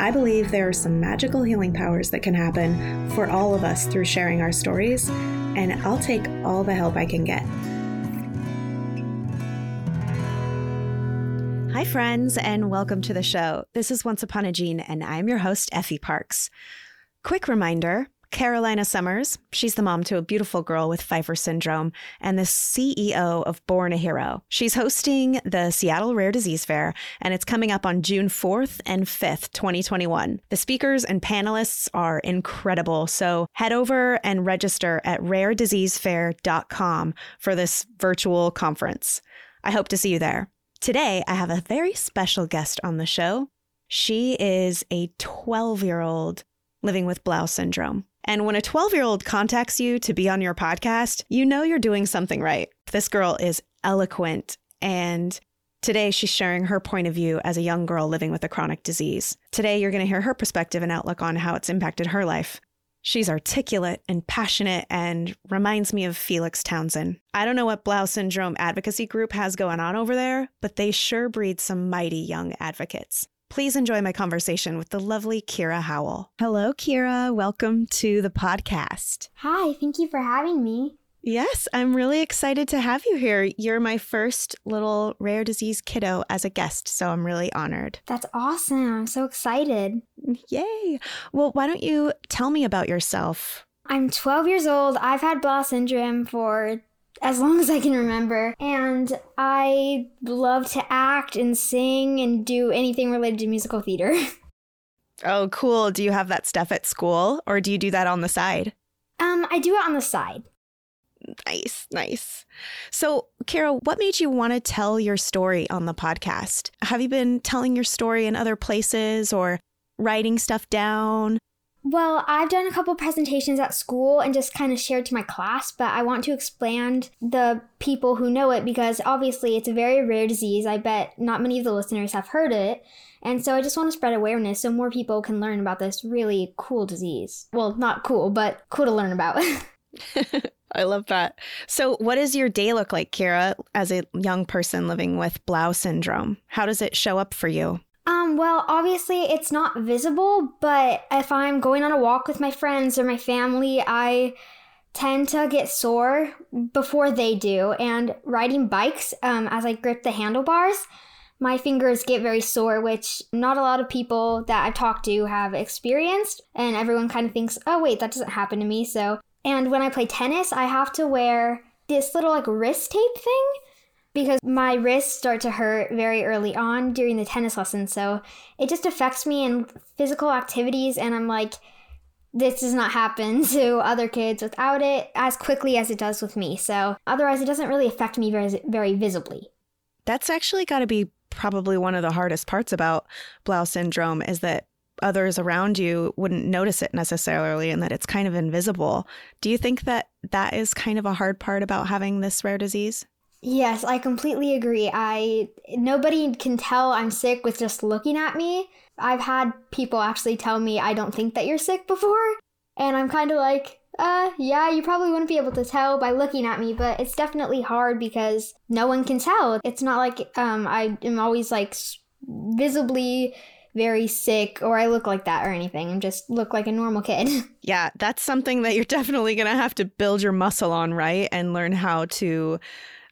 I believe there are some magical healing powers that can happen for all of us through sharing our stories, and I'll take all the help I can get. Hi, friends, and welcome to the show. This is Once Upon a Gene, and I'm your host, Effie Parks. Quick reminder Carolina Summers, she's the mom to a beautiful girl with Pfeiffer syndrome and the CEO of Born a Hero. She's hosting the Seattle Rare Disease Fair, and it's coming up on June 4th and 5th, 2021. The speakers and panelists are incredible, so head over and register at rarediseasefair.com for this virtual conference. I hope to see you there. Today, I have a very special guest on the show. She is a 12 year old living with Blau syndrome. And when a 12 year old contacts you to be on your podcast, you know you're doing something right. This girl is eloquent and Today, she's sharing her point of view as a young girl living with a chronic disease. Today, you're going to hear her perspective and outlook on how it's impacted her life. She's articulate and passionate and reminds me of Felix Townsend. I don't know what Blau syndrome advocacy group has going on over there, but they sure breed some mighty young advocates. Please enjoy my conversation with the lovely Kira Howell. Hello, Kira. Welcome to the podcast. Hi, thank you for having me. Yes, I'm really excited to have you here. You're my first little rare disease kiddo as a guest, so I'm really honored. That's awesome. I'm so excited. Yay. Well, why don't you tell me about yourself? I'm 12 years old. I've had Blau syndrome for as long as I can remember. And I love to act and sing and do anything related to musical theater. oh, cool. Do you have that stuff at school or do you do that on the side? Um, I do it on the side. Nice, nice. So, Kara, what made you want to tell your story on the podcast? Have you been telling your story in other places or writing stuff down? Well, I've done a couple presentations at school and just kind of shared to my class, but I want to expand the people who know it because obviously it's a very rare disease. I bet not many of the listeners have heard it. And so I just want to spread awareness so more people can learn about this really cool disease. Well, not cool, but cool to learn about. I love that. So, what does your day look like, Kira, as a young person living with Blau syndrome? How does it show up for you? Um, well, obviously it's not visible, but if I'm going on a walk with my friends or my family, I tend to get sore before they do. And riding bikes, um, as I grip the handlebars, my fingers get very sore, which not a lot of people that I've talked to have experienced. And everyone kind of thinks, oh, wait, that doesn't happen to me. So, and when I play tennis, I have to wear this little like wrist tape thing because my wrists start to hurt very early on during the tennis lesson. So it just affects me in physical activities, and I'm like, this does not happen to other kids without it as quickly as it does with me. So otherwise, it doesn't really affect me very, very visibly. That's actually got to be probably one of the hardest parts about Blau syndrome is that others around you wouldn't notice it necessarily and that it's kind of invisible. Do you think that that is kind of a hard part about having this rare disease? Yes, I completely agree. I nobody can tell I'm sick with just looking at me. I've had people actually tell me I don't think that you're sick before, and I'm kind of like, uh, yeah, you probably wouldn't be able to tell by looking at me, but it's definitely hard because no one can tell. It's not like um I am always like visibly very sick or I look like that or anything. I just look like a normal kid. Yeah, that's something that you're definitely going to have to build your muscle on, right? And learn how to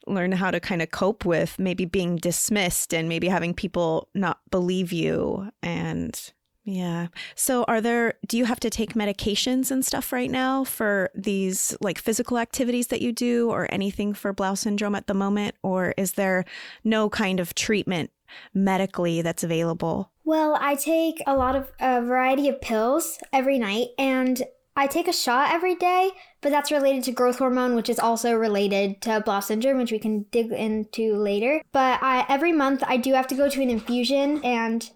learn how to kind of cope with maybe being dismissed and maybe having people not believe you and yeah. So are there do you have to take medications and stuff right now for these like physical activities that you do or anything for Blau syndrome at the moment or is there no kind of treatment medically that's available? Well, I take a lot of a variety of pills every night and I take a shot every day, but that's related to growth hormone, which is also related to Blau syndrome, which we can dig into later. But I, every month, I do have to go to an infusion, and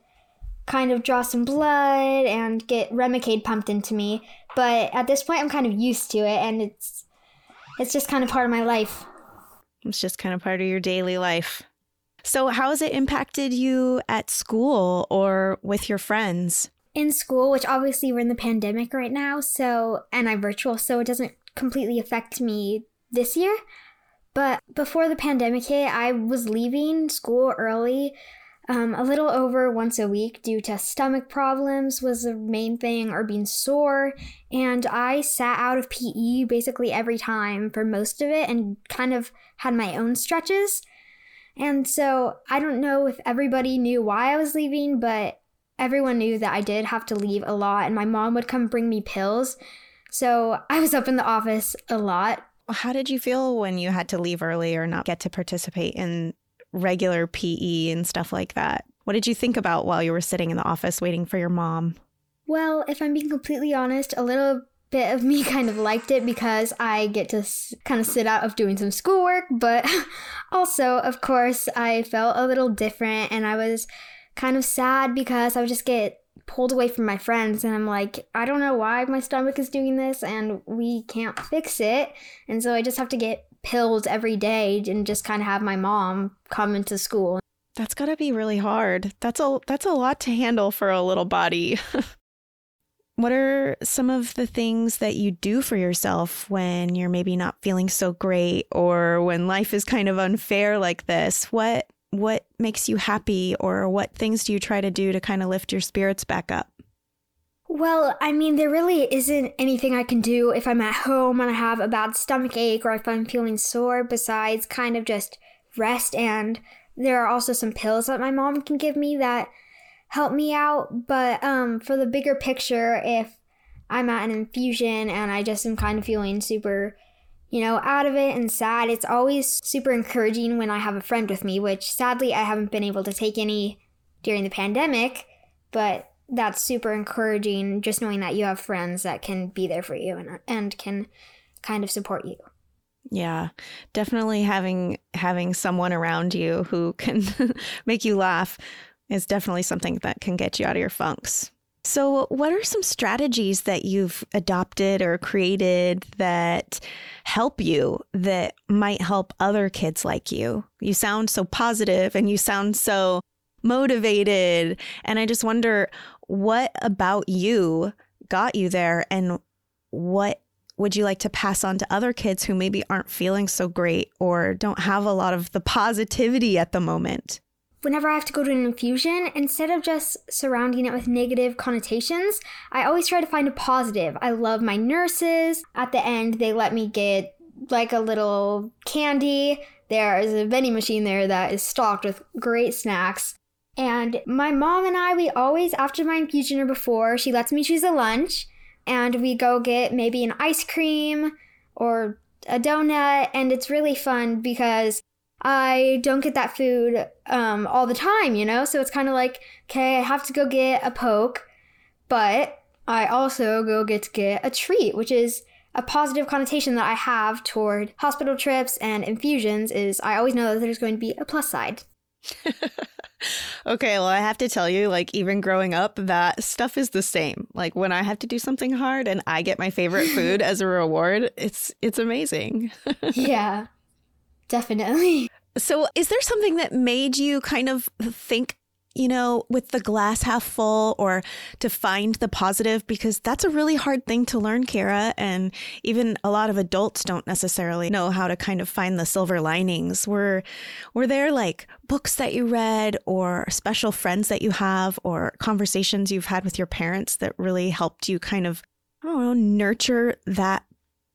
kind of draw some blood and get Remicade pumped into me. But at this point, I'm kind of used to it, and it's it's just kind of part of my life. It's just kind of part of your daily life. So, how has it impacted you at school or with your friends? In school, which obviously we're in the pandemic right now, so and I'm virtual, so it doesn't completely affect me this year. But before the pandemic hit, I was leaving school early um, a little over once a week due to stomach problems was the main thing or being sore and i sat out of pe basically every time for most of it and kind of had my own stretches and so i don't know if everybody knew why i was leaving but everyone knew that i did have to leave a lot and my mom would come bring me pills so i was up in the office a lot how did you feel when you had to leave early or not get to participate in regular PE and stuff like that. What did you think about while you were sitting in the office waiting for your mom? Well, if I'm being completely honest, a little bit of me kind of liked it because I get to s- kind of sit out of doing some schoolwork, but also, of course, I felt a little different and I was kind of sad because I would just get pulled away from my friends and I'm like, I don't know why my stomach is doing this and we can't fix it. And so I just have to get pills every day and just kind of have my mom come into school. That's got to be really hard. That's a that's a lot to handle for a little body. what are some of the things that you do for yourself when you're maybe not feeling so great or when life is kind of unfair like this? What what makes you happy or what things do you try to do to kind of lift your spirits back up? Well, I mean, there really isn't anything I can do if I'm at home and I have a bad stomach ache or if I'm feeling sore besides kind of just rest. And there are also some pills that my mom can give me that help me out. But um, for the bigger picture, if I'm at an infusion and I just am kind of feeling super, you know, out of it and sad, it's always super encouraging when I have a friend with me, which sadly I haven't been able to take any during the pandemic. But that's super encouraging just knowing that you have friends that can be there for you and and can kind of support you. Yeah. Definitely having having someone around you who can make you laugh is definitely something that can get you out of your funks. So, what are some strategies that you've adopted or created that help you that might help other kids like you? You sound so positive and you sound so motivated. And I just wonder what about you got you there and what would you like to pass on to other kids who maybe aren't feeling so great or don't have a lot of the positivity at the moment? Whenever I have to go to an infusion, instead of just surrounding it with negative connotations, I always try to find a positive. I love my nurses. At the end, they let me get like a little candy. There is a vending machine there that is stocked with great snacks. And my mom and I, we always, after my infusion or before, she lets me choose a lunch and we go get maybe an ice cream or a donut. And it's really fun because I don't get that food um, all the time, you know? So it's kind of like, okay, I have to go get a Poke, but I also go get to get a treat, which is a positive connotation that I have toward hospital trips and infusions is I always know that there's going to be a plus side. okay, well, I have to tell you, like, even growing up, that stuff is the same. Like, when I have to do something hard and I get my favorite food as a reward, it's it's amazing. yeah, definitely. So, is there something that made you kind of think you know, with the glass half full or to find the positive because that's a really hard thing to learn, Kara. And even a lot of adults don't necessarily know how to kind of find the silver linings. Were were there like books that you read or special friends that you have or conversations you've had with your parents that really helped you kind of I don't know, nurture that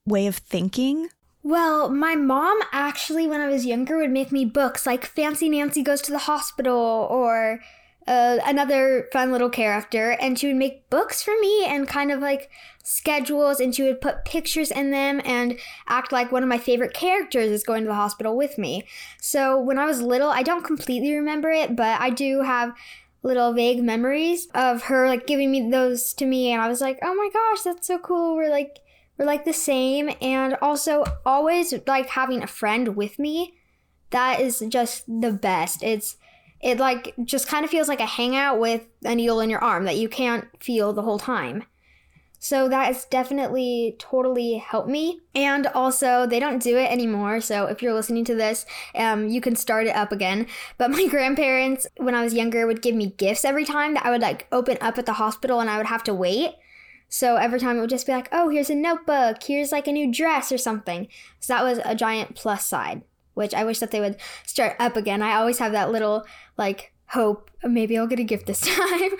way of thinking? Well, my mom actually, when I was younger, would make me books like Fancy Nancy Goes to the Hospital or uh, another fun little character. And she would make books for me and kind of like schedules, and she would put pictures in them and act like one of my favorite characters is going to the hospital with me. So when I was little, I don't completely remember it, but I do have little vague memories of her like giving me those to me and I was like, "Oh my gosh, that's so cool." We're like we're like the same and also always like having a friend with me that is just the best it's it like just kind of feels like a hangout with a needle in your arm that you can't feel the whole time. So that has definitely totally helped me. And also, they don't do it anymore. So if you're listening to this, um, you can start it up again. But my grandparents, when I was younger, would give me gifts every time that I would like open up at the hospital and I would have to wait. So every time it would just be like, oh, here's a notebook, here's like a new dress or something. So that was a giant plus side, which I wish that they would start up again. I always have that little like hope maybe I'll get a gift this time.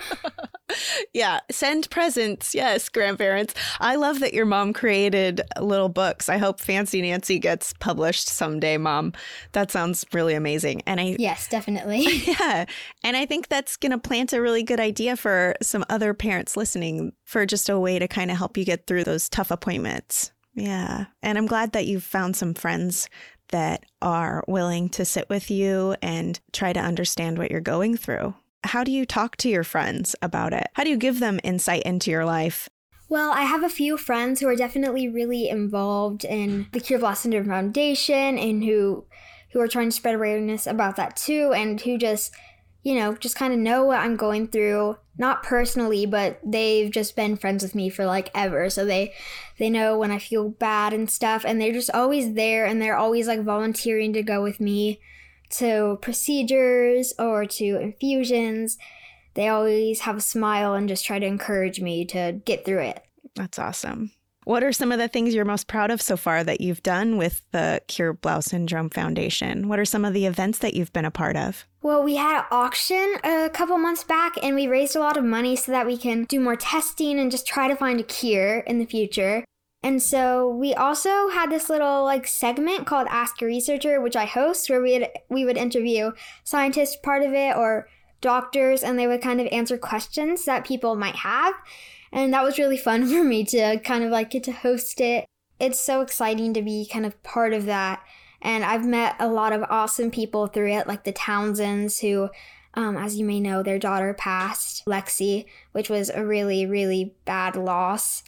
yeah, send presents. Yes, grandparents. I love that your mom created little books. I hope Fancy Nancy gets published someday, mom. That sounds really amazing. And I Yes, definitely. yeah. And I think that's going to plant a really good idea for some other parents listening for just a way to kind of help you get through those tough appointments. Yeah. And I'm glad that you've found some friends that are willing to sit with you and try to understand what you're going through. How do you talk to your friends about it? How do you give them insight into your life? Well, I have a few friends who are definitely really involved in the Cure Blau Syndrome Foundation and who who are trying to spread awareness about that too and who just you know, just kind of know what I'm going through, not personally, but they've just been friends with me for like ever. So they they know when I feel bad and stuff and they're just always there and they're always like volunteering to go with me to procedures or to infusions. They always have a smile and just try to encourage me to get through it. That's awesome. What are some of the things you're most proud of so far that you've done with the Cure Blau Syndrome Foundation? What are some of the events that you've been a part of? Well, we had an auction a couple months back and we raised a lot of money so that we can do more testing and just try to find a cure in the future. And so we also had this little like segment called Ask a Researcher, which I host, where we we would interview scientists part of it or doctors, and they would kind of answer questions that people might have. And that was really fun for me to kind of like get to host it. It's so exciting to be kind of part of that. And I've met a lot of awesome people through it, like the Townsends, who, um, as you may know, their daughter passed, Lexi, which was a really, really bad loss.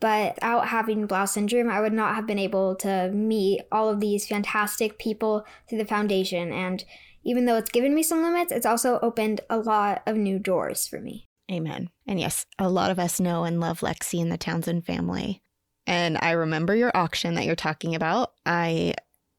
But without having Blau syndrome, I would not have been able to meet all of these fantastic people through the foundation. And even though it's given me some limits, it's also opened a lot of new doors for me. Amen. And yes, a lot of us know and love Lexi and the Townsend family. And I remember your auction that you're talking about. I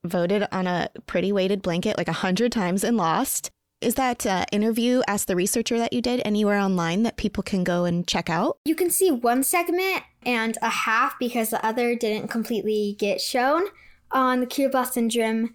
voted on a pretty weighted blanket like a hundred times and lost. Is that uh, interview Ask the Researcher that you did anywhere online that people can go and check out? You can see one segment and a half because the other didn't completely get shown on the Cure Syndrome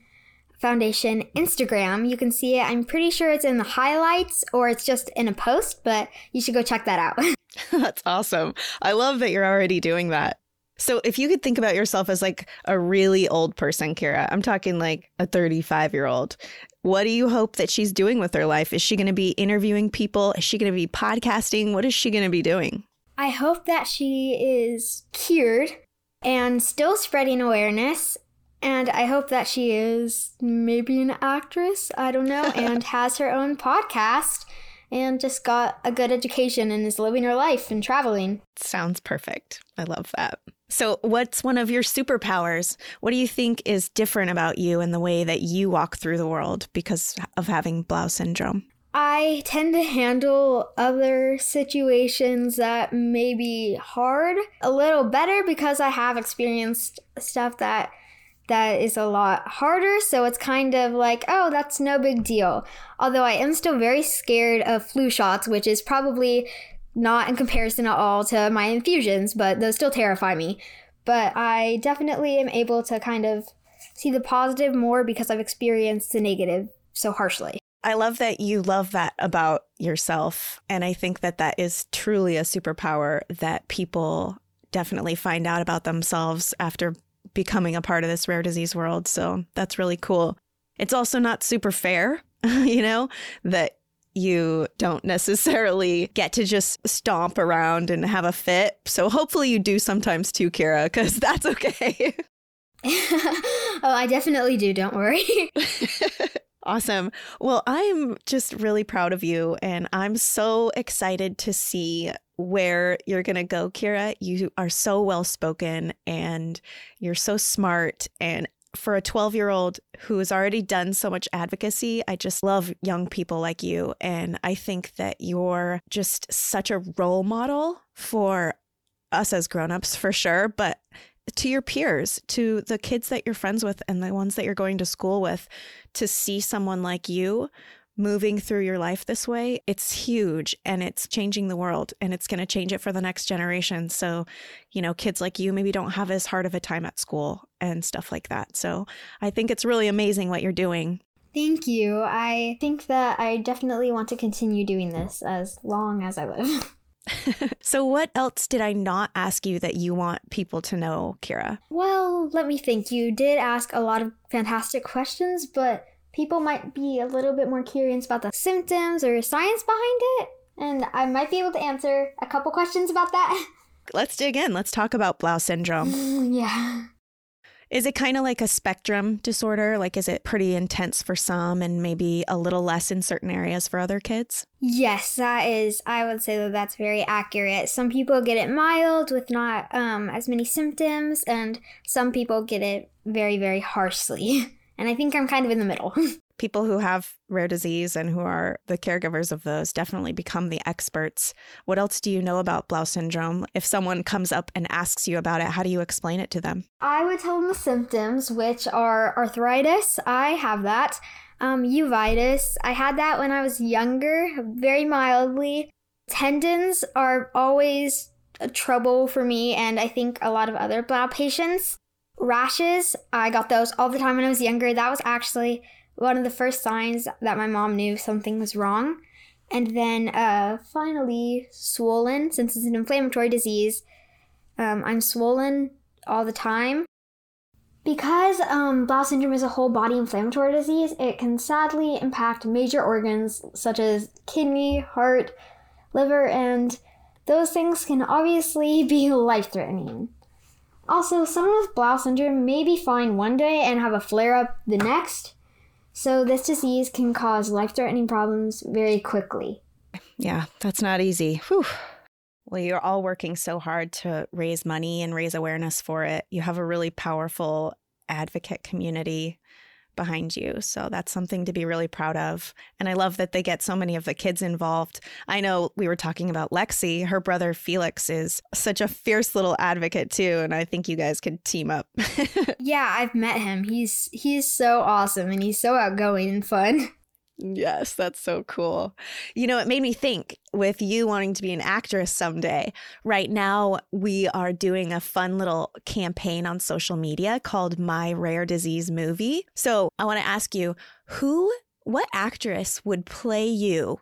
Foundation Instagram. You can see it. I'm pretty sure it's in the highlights or it's just in a post, but you should go check that out. That's awesome. I love that you're already doing that. So, if you could think about yourself as like a really old person, Kira, I'm talking like a 35 year old. What do you hope that she's doing with her life? Is she going to be interviewing people? Is she going to be podcasting? What is she going to be doing? I hope that she is cured and still spreading awareness and I hope that she is maybe an actress, I don't know, and has her own podcast and just got a good education and is living her life and traveling. Sounds perfect. I love that. So, what's one of your superpowers? What do you think is different about you and the way that you walk through the world because of having Blau syndrome? I tend to handle other situations that may be hard a little better because I have experienced stuff that that is a lot harder. So it's kind of like, oh, that's no big deal. Although I am still very scared of flu shots, which is probably not in comparison at all to my infusions, but those still terrify me. But I definitely am able to kind of see the positive more because I've experienced the negative so harshly. I love that you love that about yourself. And I think that that is truly a superpower that people definitely find out about themselves after becoming a part of this rare disease world. So that's really cool. It's also not super fair, you know, that you don't necessarily get to just stomp around and have a fit. So hopefully you do sometimes too, Kira, because that's okay. oh, I definitely do. Don't worry. Awesome. Well, I'm just really proud of you, and I'm so excited to see where you're going to go, Kira. You are so well spoken and you're so smart. And for a 12 year old who has already done so much advocacy, I just love young people like you. And I think that you're just such a role model for us as grown-ups for sure, but to your peers, to the kids that you're friends with and the ones that you're going to school with, to see someone like you moving through your life this way, it's huge and it's changing the world and it's going to change it for the next generation. So, you know, kids like you maybe don't have as hard of a time at school and stuff like that. So, I think it's really amazing what you're doing. Thank you. I think that I definitely want to continue doing this as long as I live. so, what else did I not ask you that you want people to know, Kira? Well, let me think. You did ask a lot of fantastic questions, but people might be a little bit more curious about the symptoms or science behind it. And I might be able to answer a couple questions about that. Let's dig in. Let's talk about Blau syndrome. yeah. Is it kind of like a spectrum disorder? Like, is it pretty intense for some and maybe a little less in certain areas for other kids? Yes, that is. I would say that that's very accurate. Some people get it mild with not um, as many symptoms, and some people get it very, very harshly. And I think I'm kind of in the middle. People who have rare disease and who are the caregivers of those definitely become the experts. What else do you know about Blau syndrome? If someone comes up and asks you about it, how do you explain it to them? I would tell them the symptoms, which are arthritis. I have that. Um, uveitis. I had that when I was younger, very mildly. Tendons are always a trouble for me, and I think a lot of other Blau patients. Rashes, I got those all the time when I was younger. That was actually one of the first signs that my mom knew something was wrong. And then uh, finally, swollen, since it's an inflammatory disease. Um, I'm swollen all the time. Because um, Blau syndrome is a whole body inflammatory disease, it can sadly impact major organs such as kidney, heart, liver, and those things can obviously be life threatening. Also, someone with Blau syndrome may be fine one day and have a flare up the next. So, this disease can cause life threatening problems very quickly. Yeah, that's not easy. Whew. Well, you're all working so hard to raise money and raise awareness for it. You have a really powerful advocate community behind you. So that's something to be really proud of. And I love that they get so many of the kids involved. I know we were talking about Lexi. Her brother Felix is such a fierce little advocate too, and I think you guys could team up. yeah, I've met him. He's he's so awesome and he's so outgoing and fun. Yes, that's so cool. You know, it made me think with you wanting to be an actress someday. Right now, we are doing a fun little campaign on social media called My Rare Disease Movie. So I want to ask you who, what actress would play you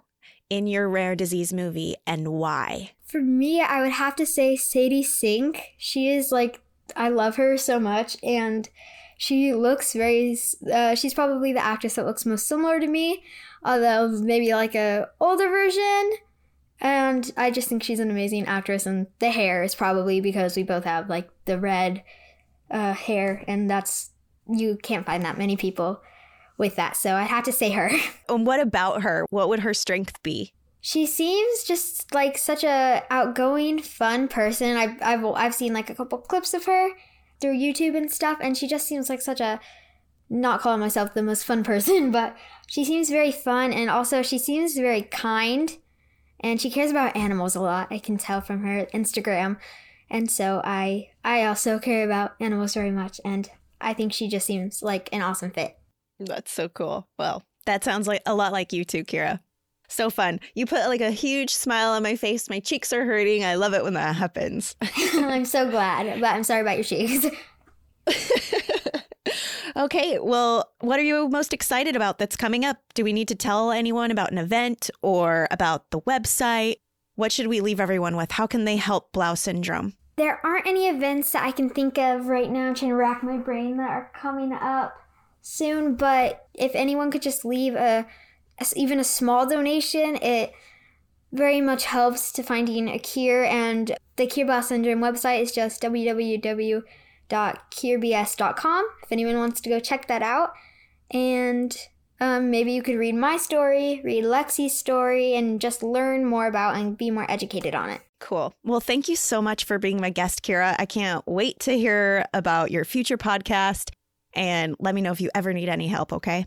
in your rare disease movie and why? For me, I would have to say Sadie Sink. She is like, I love her so much. And she looks very. Uh, she's probably the actress that looks most similar to me, although maybe like a older version. And I just think she's an amazing actress, and the hair is probably because we both have like the red uh, hair, and that's you can't find that many people with that. So I had to say her. And what about her? What would her strength be? She seems just like such a outgoing, fun person. I've I've I've seen like a couple clips of her, through YouTube and stuff, and she just seems like such a not calling myself the most fun person, but she seems very fun and also she seems very kind and she cares about animals a lot. I can tell from her Instagram. And so I I also care about animals very much and I think she just seems like an awesome fit. That's so cool. Well, that sounds like a lot like you too, Kira. So fun. You put like a huge smile on my face. My cheeks are hurting. I love it when that happens. I'm so glad, but I'm sorry about your cheeks. okay, well, what are you most excited about that's coming up? Do we need to tell anyone about an event or about the website? What should we leave everyone with? How can they help Blau syndrome? There aren't any events that I can think of right now. I'm trying to rack my brain that are coming up soon, but if anyone could just leave a even a small donation, it very much helps to finding a cure. And the Cure Blau Syndrome website is just www.curebs.com if anyone wants to go check that out. And um, maybe you could read my story, read Lexi's story, and just learn more about and be more educated on it. Cool. Well, thank you so much for being my guest, Kira. I can't wait to hear about your future podcast and let me know if you ever need any help, okay?